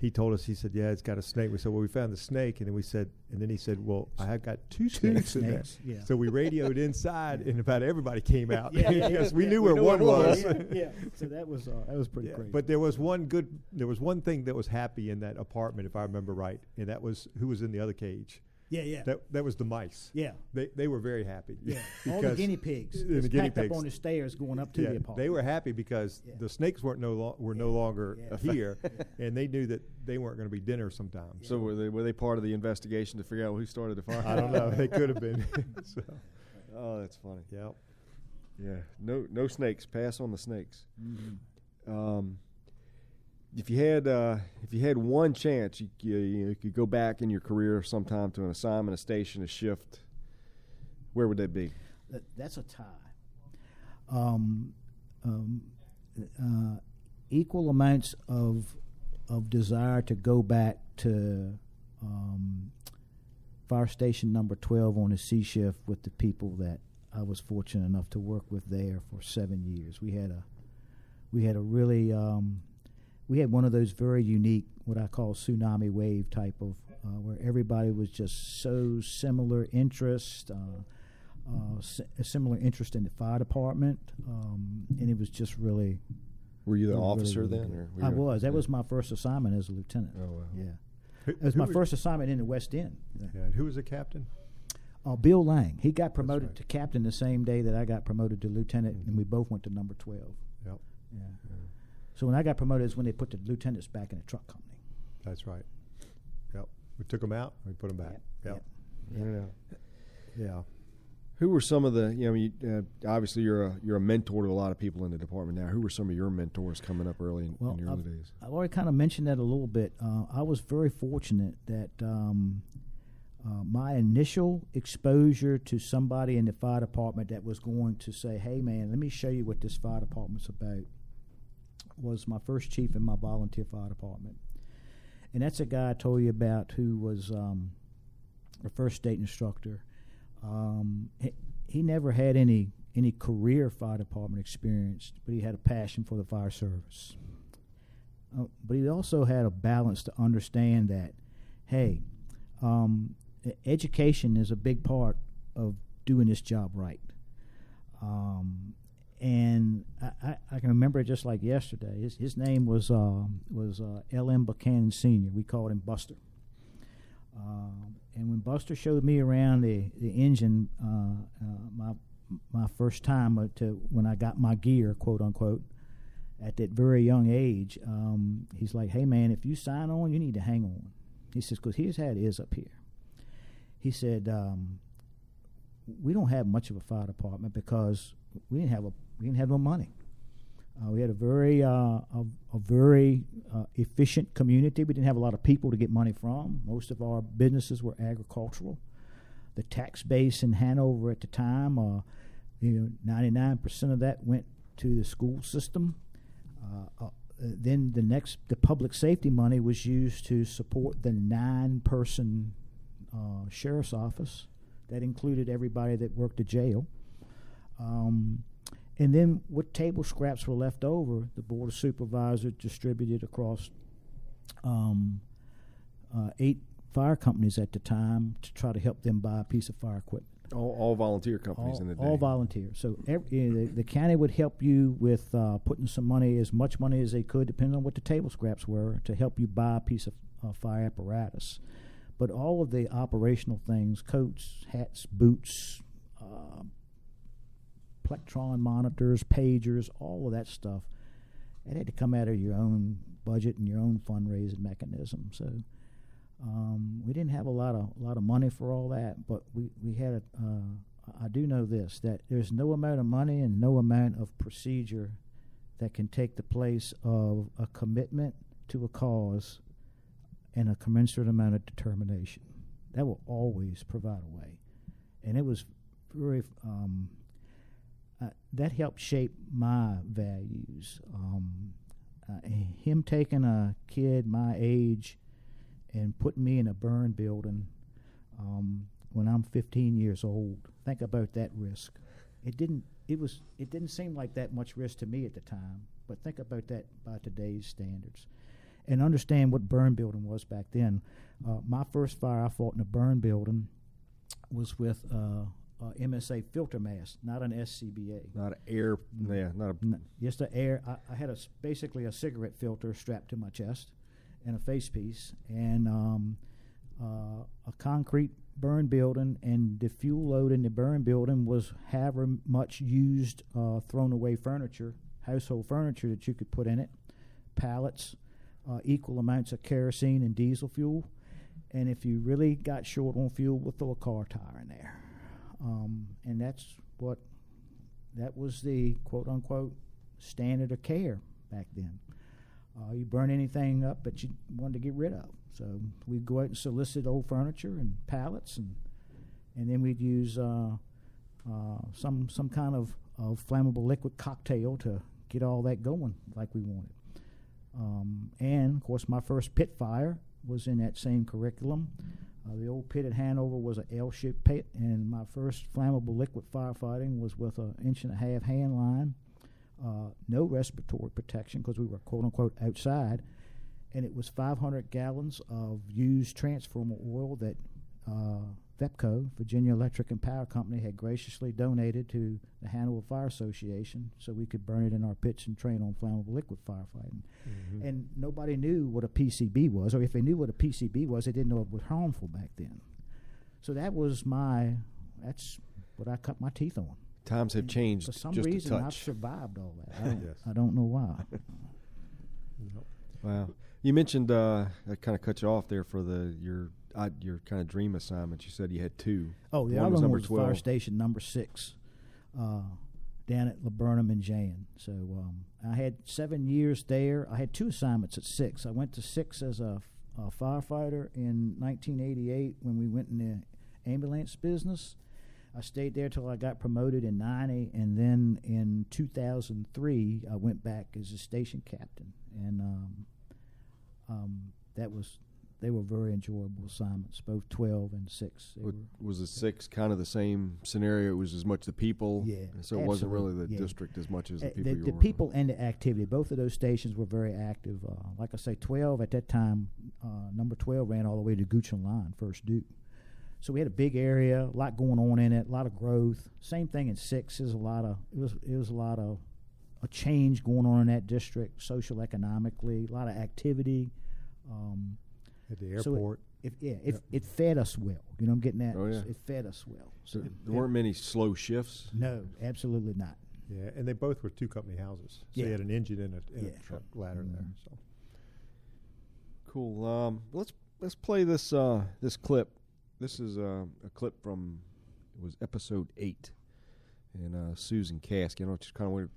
he told us he said, "Yeah, it's got a snake." We said, "Well, we found the snake," and then we said, and then he said, "Well, I have got two snakes, in there." yeah. So we radioed inside, and about everybody came out Yeah, yeah, because we knew We where knew one it was. yeah. So that was uh, that was pretty great. But there was one good. There was one thing that was happy in that apartment, if I remember right, and that was who was in the other cage. Yeah, yeah, That that was the mice. yeah, They they were very happy. yeah. All the because- guinea pigs and the guinea packed pigs. up on the stairs going up to Yeah, the apartment. they were happy because Yeah. the snakes weren't no lo- were no longer yeah. here, and they knew that they weren't going to be dinner sometime. So were they were they part of the investigation to figure out who started the fire? I don't know. They could have been. so, Oh, that's funny. yeah. Yeah, no no snakes. Pass on the snakes. Mhm. Um, if you had uh, if you had one chance, you, you you could go back in your career sometime to an assignment, a station, a shift. Where would that be? That's a tie. Um, um, uh, equal amounts of of desire to go back to um, fire station number twelve on the C shift with the people that I was fortunate enough to work with there for seven years. We had a we had a really um, we had one of those very unique what I call tsunami wave type of uh, where everybody was just so similar interest. Uh, uh, si- similar interest in the fire department, um, and it was just really. Were you the really, officer really then, or were I you- was. That yeah. was my first assignment as a lieutenant. Oh wow. Yeah, Who- it was who my first assignment in the West End. Yeah, who was the captain? Uh, Bill Lang. He got promoted right. to captain the same day that I got promoted to lieutenant, Mhm. and we both went to number twelve. Yep, Yeah. So when I got promoted is when they put the lieutenants back in the truck company. that's right. Yep, we took them out. We put them back. Yep, Yep. Yeah. Yeah. Who were some of the you know you, uh, obviously you're a you're a mentor to a lot of people in the department now. Who were some of your mentors coming up early in, Well, in your early I've- days? I've already kind of mentioned that a little bit. Uh, I was very fortunate that um, uh, my initial exposure to somebody in the fire department that was going to say, "Hey, man, let me show you what this fire department's about," was my first chief in my volunteer fire department, and that's a guy I told you about who was um, a first state instructor. Um, he, he never had any any career fire department experience, but he had a passion for the fire service. Uh, but he also had a balance to understand that, hey, um, education is a big part of doing this job right. Um, and I, I, can remember it just like yesterday. His, his name was um, was uh, L.M. Buchanan Sr. We called him Buster. Um, and when Buster showed me around the the engine, uh, uh, my my first time uh, to when I got my gear, quote unquote, at that very young age, um, he's like, "Hey man, if you sign on, you need to hang on." He says, "Because here's how is up here." He said, um, "We don't have much of a fire department because we didn't have a we didn't have no money. Uh, we had a very uh, a, a very uh, efficient community. We didn't have a lot of people to get money from. Most of our businesses were agricultural. The tax base in Hanover at the time, uh, you know, ninety nine percent of that went to the school system. Uh, uh, then the next, the public safety money was used to support the nine person sheriff's office. That included everybody that worked the jail. Um, and then what table scraps were left over, the board of supervisors distributed across um, uh, eight fire companies at the time to try to help them buy a piece of fire equipment. All, all volunteer companies All, in the day. all volunteer. So every, know, the, the county would help you with uh, putting some money, as much money as they could, depending on what the table scraps were, to help you buy a piece of uh, fire apparatus. But all of the operational things coats, hats, boots, uh, plectron monitors, pagers, all of that stuff it had to come out of your own budget and your own fundraising mechanism. So um, we didn't have a lot of a lot of money for all that, but we we had a. Uh, I do know this that there's no amount of money and no amount of procedure that can take the place of a commitment to a cause and a commensurate amount of determination. That will always provide a way, and it was very. Um, uh, that helped shape my values. Um, uh, him taking a kid my age and putting me in a burn building um, when I'm 15 years old. Think about that risk. it didn't. It was. It didn't seem like that much risk to me at the time. But think about that by today's standards, and understand what burn building was back then. Uh, my first fire I fought in a burn building was with uh, uh, MSA filter mask, not an SCBA. Not an air. Yeah, not a. N- just a air. I, I had a basically a cigarette filter strapped to my chest, and a face piece, and um, uh, a concrete burn building, and the fuel load in the burn building was however much used uh, thrown away furniture, household furniture that you could put in it, pallets, uh, equal amounts of kerosene and diesel fuel, and if you really got short on fuel, we'll throw a car tire in there, um, and that's what that was the quote unquote standard of care back then. Uh, you burn anything up that you wanted to get rid of. So we'd go out and solicit old furniture and pallets, and and then we'd use uh, uh, some some kind of, of flammable liquid cocktail to get all that going like we wanted. Um, and of course, my first pit fire was in that same curriculum. Uh, the old pit at Hanover was an L-shaped pit, and my first flammable liquid firefighting was with an inch and a half hand line, uh, no respiratory protection because we were quote unquote outside, and it was 500 gallons of used transformer oil that uh, VEPCO, Virginia Electric and Power Company, had graciously donated to the Hanover Fire Association so we could burn it in our pits and train on flammable liquid firefighting. Mhm. And nobody knew what a PCB was, or if they knew what a PCB was, they didn't know it was harmful back then. So that was my, that's what I cut my teeth on. Times have And changed For some just reason, a I've survived all that. I don't, Yes. I don't know why. Yep. Wow. You mentioned uh, I kind of cut you off there for the your uh, your kind of dream assignments. You said you had two. Oh, the One other was one number was fire station number six, uh, down at Laburnum and Jan. So um, I had seven years there. I had two assignments at six. I went to six as a, a firefighter in 1988 when we went in the ambulance business. I stayed there till I got promoted in '90, and then in 2003 I went back as a station captain, and um, um, that was they were very enjoyable assignments, both 12 and six. They Was the six kind of the same scenario? It was as much the people. Yeah, So it wasn't really the yeah. district as much as the Uh, people. the, the people and the activity. Both of those stations were very active. Uh, like I say, 12 at that time, uh, number 12 ran all the way to Goochland Line, First Duke. So we had a big area, a lot going on in it, a lot of growth. Same thing in six. Is a lot of it was it was a lot of a change going on in that district, social economically, a lot of activity. Um, At the So it- airport. yeah, it, Yep. it fed us well. You know, I'm getting at. Oh, yeah. It fed us well. So So there weren't many slow shifts. no, absolutely not. Yeah, and they both were two company houses. So Yeah. you had an engine and a, and Yeah. a truck ladder there. Mhm. So Cool. Um, let's let's play this uh, this clip. This is uh, a clip from it was episode eight, and uh, Susan Cask. You know, just kind of wanted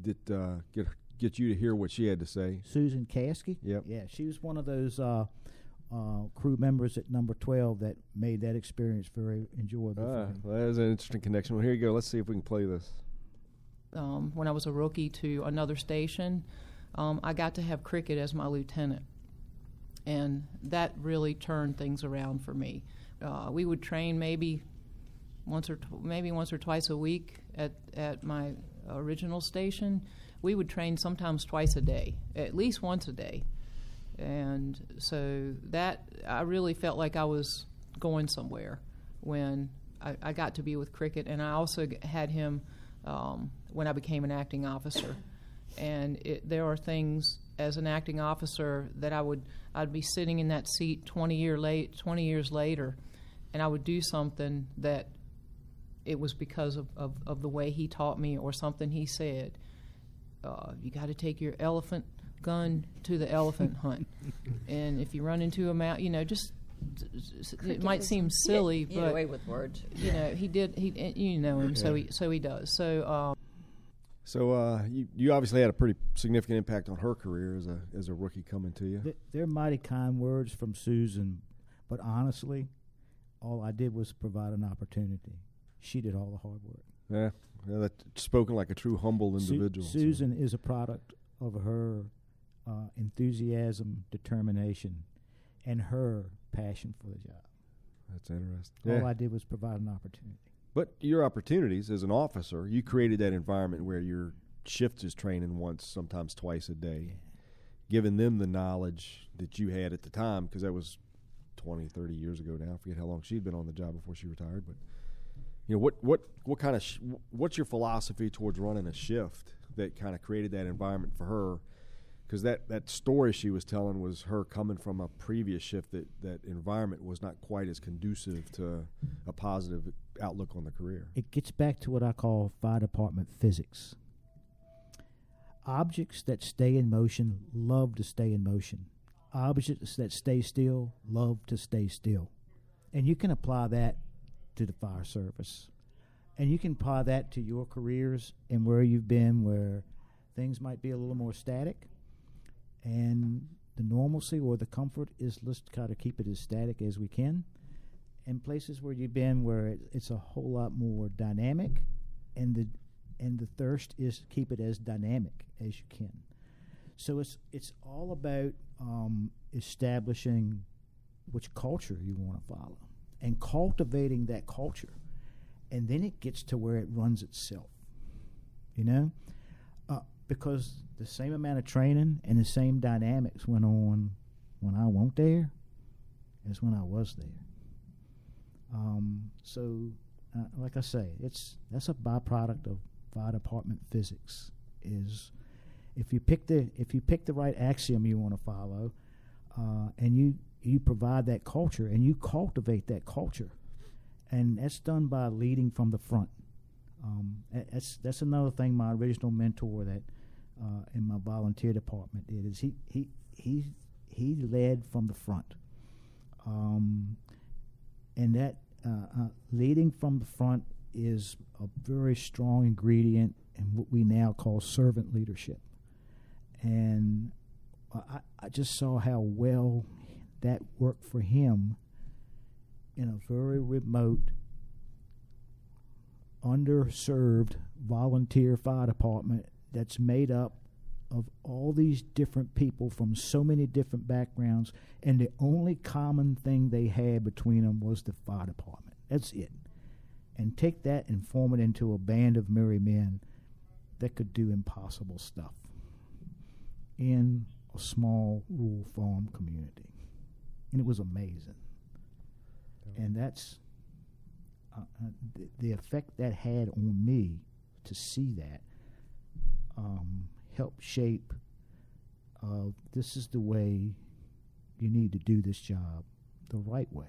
did uh, get get you to hear what she had to say. Susan Caskey. Yep. Yeah, she was one of those uh, uh, crew members at number 12 that made that experience very enjoyable Ah, for well, that is an interesting connection. Well, here you go. Let's see if we can play this. um, when I was a rookie to another station, um, I got to have Cricket as my lieutenant. And that really turned things around for me. Uh, we would train maybe once or tw- maybe once or twice a week at, at my original station. We would train sometimes twice a day, at least once a day. And so that I really felt like I was going somewhere when I, I got to be with Cricket, and I also had him um, when I became an acting officer. And it, there are things as an acting officer that I would I'd be sitting in that seat 20 year late 20 years later, and I would do something that it was because of, of, of the way he taught me or something he said. Uh, you got to take your elephant gun to the elephant hunt, and if you run into a mount, you know, just it might seem he get- silly, he get but away with words. you know he did he you know him so he so he does so um, So uh, you you obviously had a pretty significant impact on her career as a as a rookie coming to you. Th- They're mighty kind words from Susan, but honestly, all I did was provide an opportunity. She did all the hard work. Yeah, yeah that spoken like a true humble Su- individual. so- Susan is a product of her uh, enthusiasm, determination, and her passion for the job. That's interesting. All Yeah. I did was provide an opportunity. But your opportunities as an officer, you created that environment where your shift is training once, sometimes twice a day, giving them the knowledge that you had at the time, because that was 20, 30 years ago now. I forget how long she'd been on the job before she retired, but you know what what what kind of sh- what's your philosophy towards running a shift that kind of created that environment for her because that, that story she was telling was her coming from a previous shift that that environment was not quite as conducive to a positive outlook on the career It gets back to what I call fire department physics. Objects that stay in motion love to stay in motion. Objects that stay still love to stay still. And you can apply that to the fire service. And you can apply that to your careers and where you've been, where things might be a little more static. And the normalcy or the comfort is let's to keep it as static as we can. And places where you've been where it, it's a whole lot more dynamic, and the and the thirst is keep it as dynamic as you can. So it's it's all about um, establishing which culture you want to follow and cultivating that culture, and then it gets to where it runs itself. You know, uh, because the same amount of training and the same dynamics went on when I went there as when I was there. Um, so, uh, like I say, it's that's a byproduct of fire department physics. Is if you pick the if you pick the right axiom you want to follow, uh, and you you provide that culture and you cultivate that culture, and that's done by leading from the front. Um, that's that's another thing. My original mentor that uh, in my volunteer department did is he he he he led from the front, um, and that uh, uh, leading from the front is a very strong ingredient in what we now call servant leadership, and I, I just saw how well that worked for him in a very remote underserved volunteer fire department that's made up of all these different people from so many different backgrounds, and the only common thing they had between them was the fire department. That's it. And take that and form it into a band of merry men that could do impossible stuff in a small rural farm community. And it was amazing. And that's uh, uh, the, the effect that had on me to see that um, helped shape uh, this is the way you need to do this job the right way.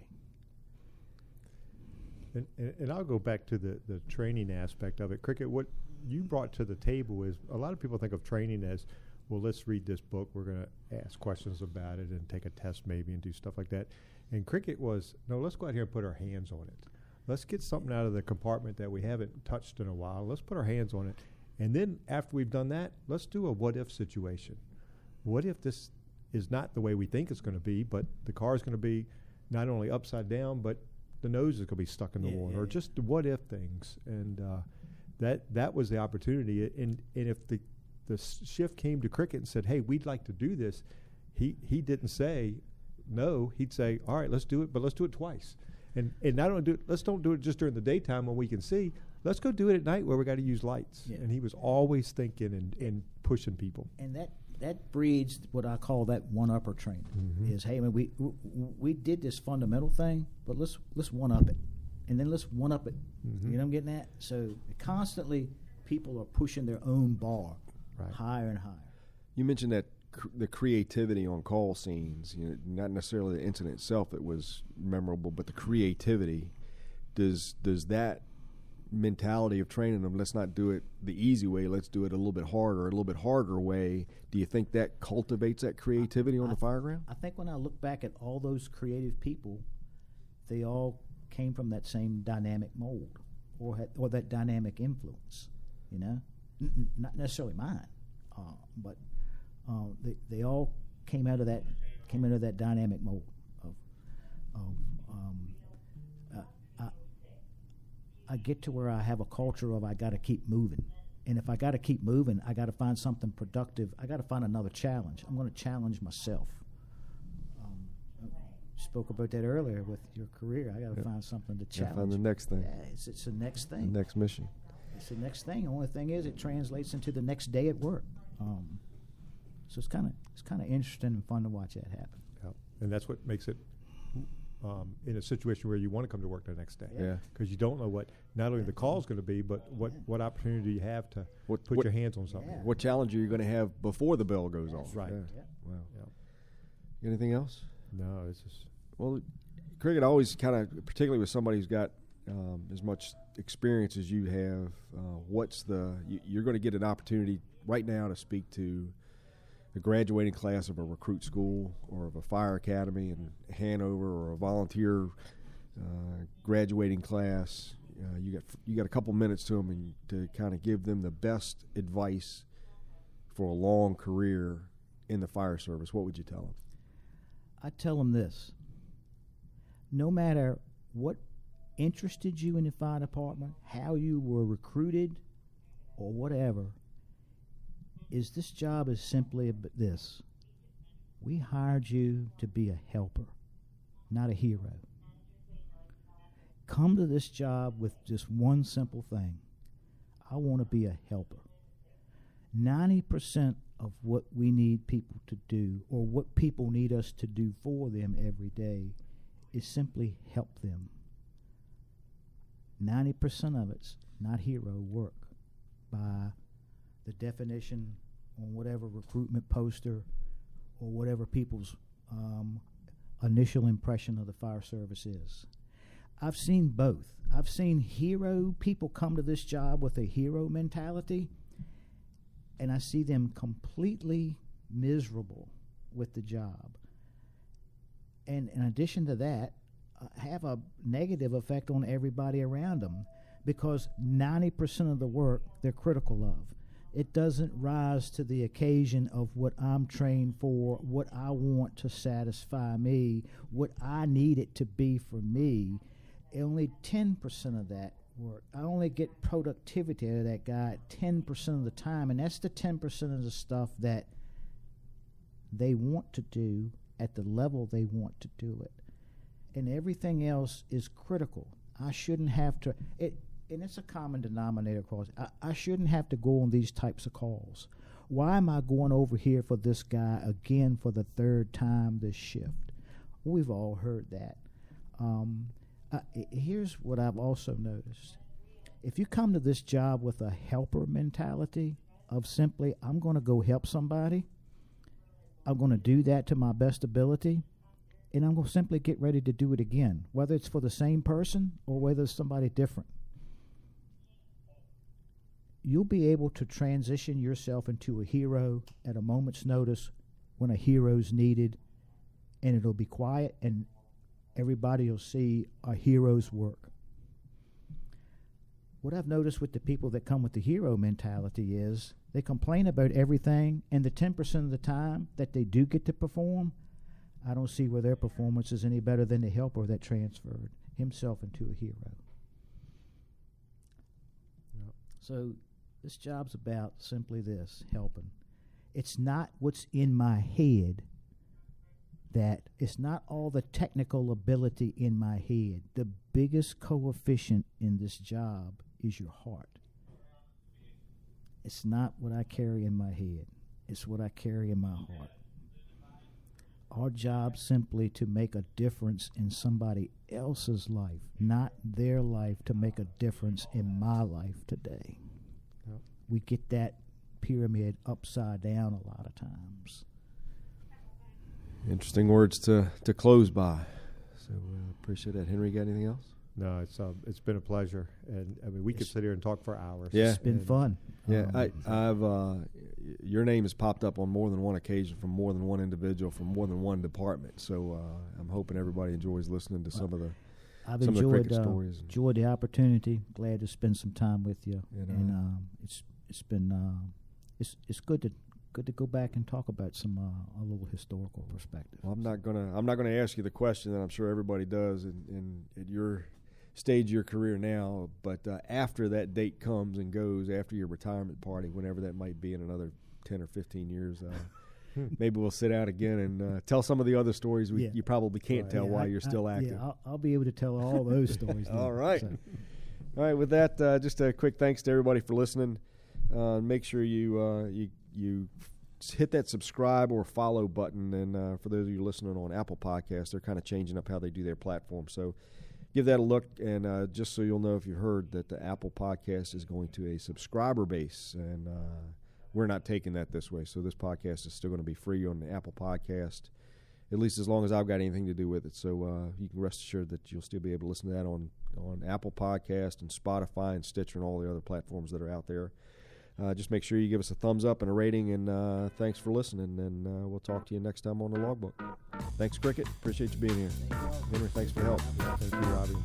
And, and, and I'll go back to the, the training aspect of it. Cricket, what you brought to the table is a lot of people think of training as, well, let's read this book. We're going to ask questions about it and take a test maybe and do stuff like that. And cricket was, no, let's go out here and put our hands on it. Let's get something out of the compartment that we haven't touched in a while. Let's put our hands on it. And then after we've done that, let's do a what if situation. What if this is not the way we think it's going to be, but the car is going to be not only upside down, but the nose is going to be stuck in the Yeah, water, yeah, or just the what if things. And uh, that that was the opportunity. And and if the the shift came to cricket and said, "Hey, we'd like to do this," he he didn't say no. He'd say, "All right, let's do it, but let's do it twice." And and not only do it, let's don't do it just during the daytime when we can see. Let's go do it at night where we got to use lights. Yeah. And he was always thinking and, and pushing people. and that that breeds what I call that one upper training. Mhm. Is hey, man, we w- w- we did this fundamental thing, but let's let's one up it, and then let's one up it. Mhm. You know what I'm getting at? So constantly, people are pushing their own bar Right. higher and higher. You mentioned that cr- the creativity on call scenes, you know, not necessarily the incident itself that was memorable, but the creativity. Does does that mentality of training them? Let's not do it the easy way. Let's do it a little bit harder, a little bit harder way. Do you think that cultivates that creativity on I- the fire ground? I think when I look back at all those creative people, they all came from that same dynamic mold, or had, or that dynamic influence. You know, N- not necessarily mine, uh, but uh, they they all came out of that came out of that dynamic mold of of um, uh, I, I get to where I have a culture of I got to keep moving. And if I got to keep moving, I got to find something productive. I got to find another challenge. I'm going to challenge myself. Um, spoke about that earlier with your career. I got to find something to challenge. find the next thing, Yeah, it's, it's the next the thing. next mission. It's the next thing. The only thing is, it translates into the next day at work. Um, so it's kind of it's kind of interesting and fun to watch that happen. Yeah. And that's what makes it um, in a situation where you want to come to work the next day. Yeah. Because you don't know what not only the call is going to be, but what, what opportunity you have to What put what, your hands on something. Yeah. what challenge are you going to have before the bell goes off? Right. Yeah. Yeah. Wow. Yeah. Anything else? No, it's just Well, cricket always kind of, particularly with somebody who's got um, as much experience as you have. Uh, what's the? You, you're going to get an opportunity right now to speak to the graduating class of a recruit school or of a fire academy in Hanover or a volunteer uh, graduating class. Uh, you got you got a couple minutes to them and to kind of give them the best advice for a long career in the fire service. What would you tell them? I tell them this: no matter what interested you in the fire department, how you were recruited, or whatever, is this job is simply this: we hired you to be a helper, not a hero. Come to this job with just one simple thing: I want to be a helper. 90% of what we need people to do or what people need us to do for them every day is simply help them. 90% of it's not hero work by the definition on whatever recruitment poster or whatever people's um, initial impression of the fire service is. I've seen both. I've seen hero people come to this job with a hero mentality and I see them completely miserable with the job. And in addition to that, have a negative effect on everybody around them because 90% of the work they're critical of. It doesn't rise to the occasion of what I'm trained for, what I want to satisfy me, what I need it to be for me. Only 10% of that work. I only get productivity out of that guy 10% of the time, and that's the 10% of the stuff that they want to do at the level they want to do it. And everything else is critical. I shouldn't have to, it, and it's a common denominator across. I, I shouldn't have to go on these types of calls. Why am I going over here for this guy again for the third time this shift? We've all heard that. Um, i- here's what I've also noticed. If you come to this job with a helper mentality of simply, I'm going to go help somebody, I'm going to do that to my best ability, and I'm going to simply get ready to do it again, whether it's for the same person or whether it's somebody different. You'll be able to transition yourself into a hero at a moment's notice when a hero's needed, and it'll be quiet and everybody will see a hero's work. What I've noticed with the people that come with the hero mentality is they complain about everything, and the 10% of the time that they do get to perform, I don't see where their performance is any better than the helper that transferred himself into a hero. So this job's about simply this helping. It's not what's in my head that it's not all the technical ability in my head. The biggest coefficient in this job is your heart. It's not what I carry in my head, it's what I carry in my heart. Our job simply to make a difference in somebody else's life, not their life to make a difference in my life today. Yep. We get that pyramid upside down a lot of times. Interesting words to, to close by. So uh, appreciate that. Henry, got anything else? No, it's uh, it's been a pleasure, and I mean we could sit here and talk for hours. Yeah. It's been And- fun. Yeah, Um, I, I've uh, your name has popped up on more than one occasion from more than one individual from more than one department. So uh, I'm hoping everybody enjoys listening to some of the I've some of the cricket uh, stories. and- enjoyed the opportunity. Glad to spend some time with you, You know. and um, it's it's been uh, it's it's good to good to go back and talk about some uh, a little historical perspective. Well, I'm not gonna I'm not gonna ask you the question that I'm sure everybody does in, in at your stage of your career now. But uh, after that date comes and goes, after your retirement party, whenever that might be in another ten or fifteen years, uh, maybe we'll sit out again and uh, tell some of the other stories we, Yeah. you probably can't Right. tell Yeah, while I- you're I- still active. Yeah, I'll, I'll be able to tell all those stories. then. All right. So, All right, with that, uh, just a quick thanks to everybody for listening. Uh, make sure you uh, you you hit that subscribe or follow button. And uh, for those of you listening on Apple Podcasts, they're kind of changing up how they do their platform. So give that a look. And uh, just so you'll know, if you heard that the Apple Podcast is going to a subscriber base, and uh, we're not taking that this way. So this podcast is still going to be free on the Apple Podcast. At least as long as I've got anything to do with it, so uh, you can rest assured that you'll still be able to listen to that on on Apple Podcast and Spotify and Stitcher and all the other platforms that are out there uh, just make sure you give us a thumbs up and a rating. And uh, thanks for listening. And uh, we'll talk to you next time on the logbook. Thanks, Cricket. Appreciate you being here. Henry, thanks for the help. Thank you, Robbie.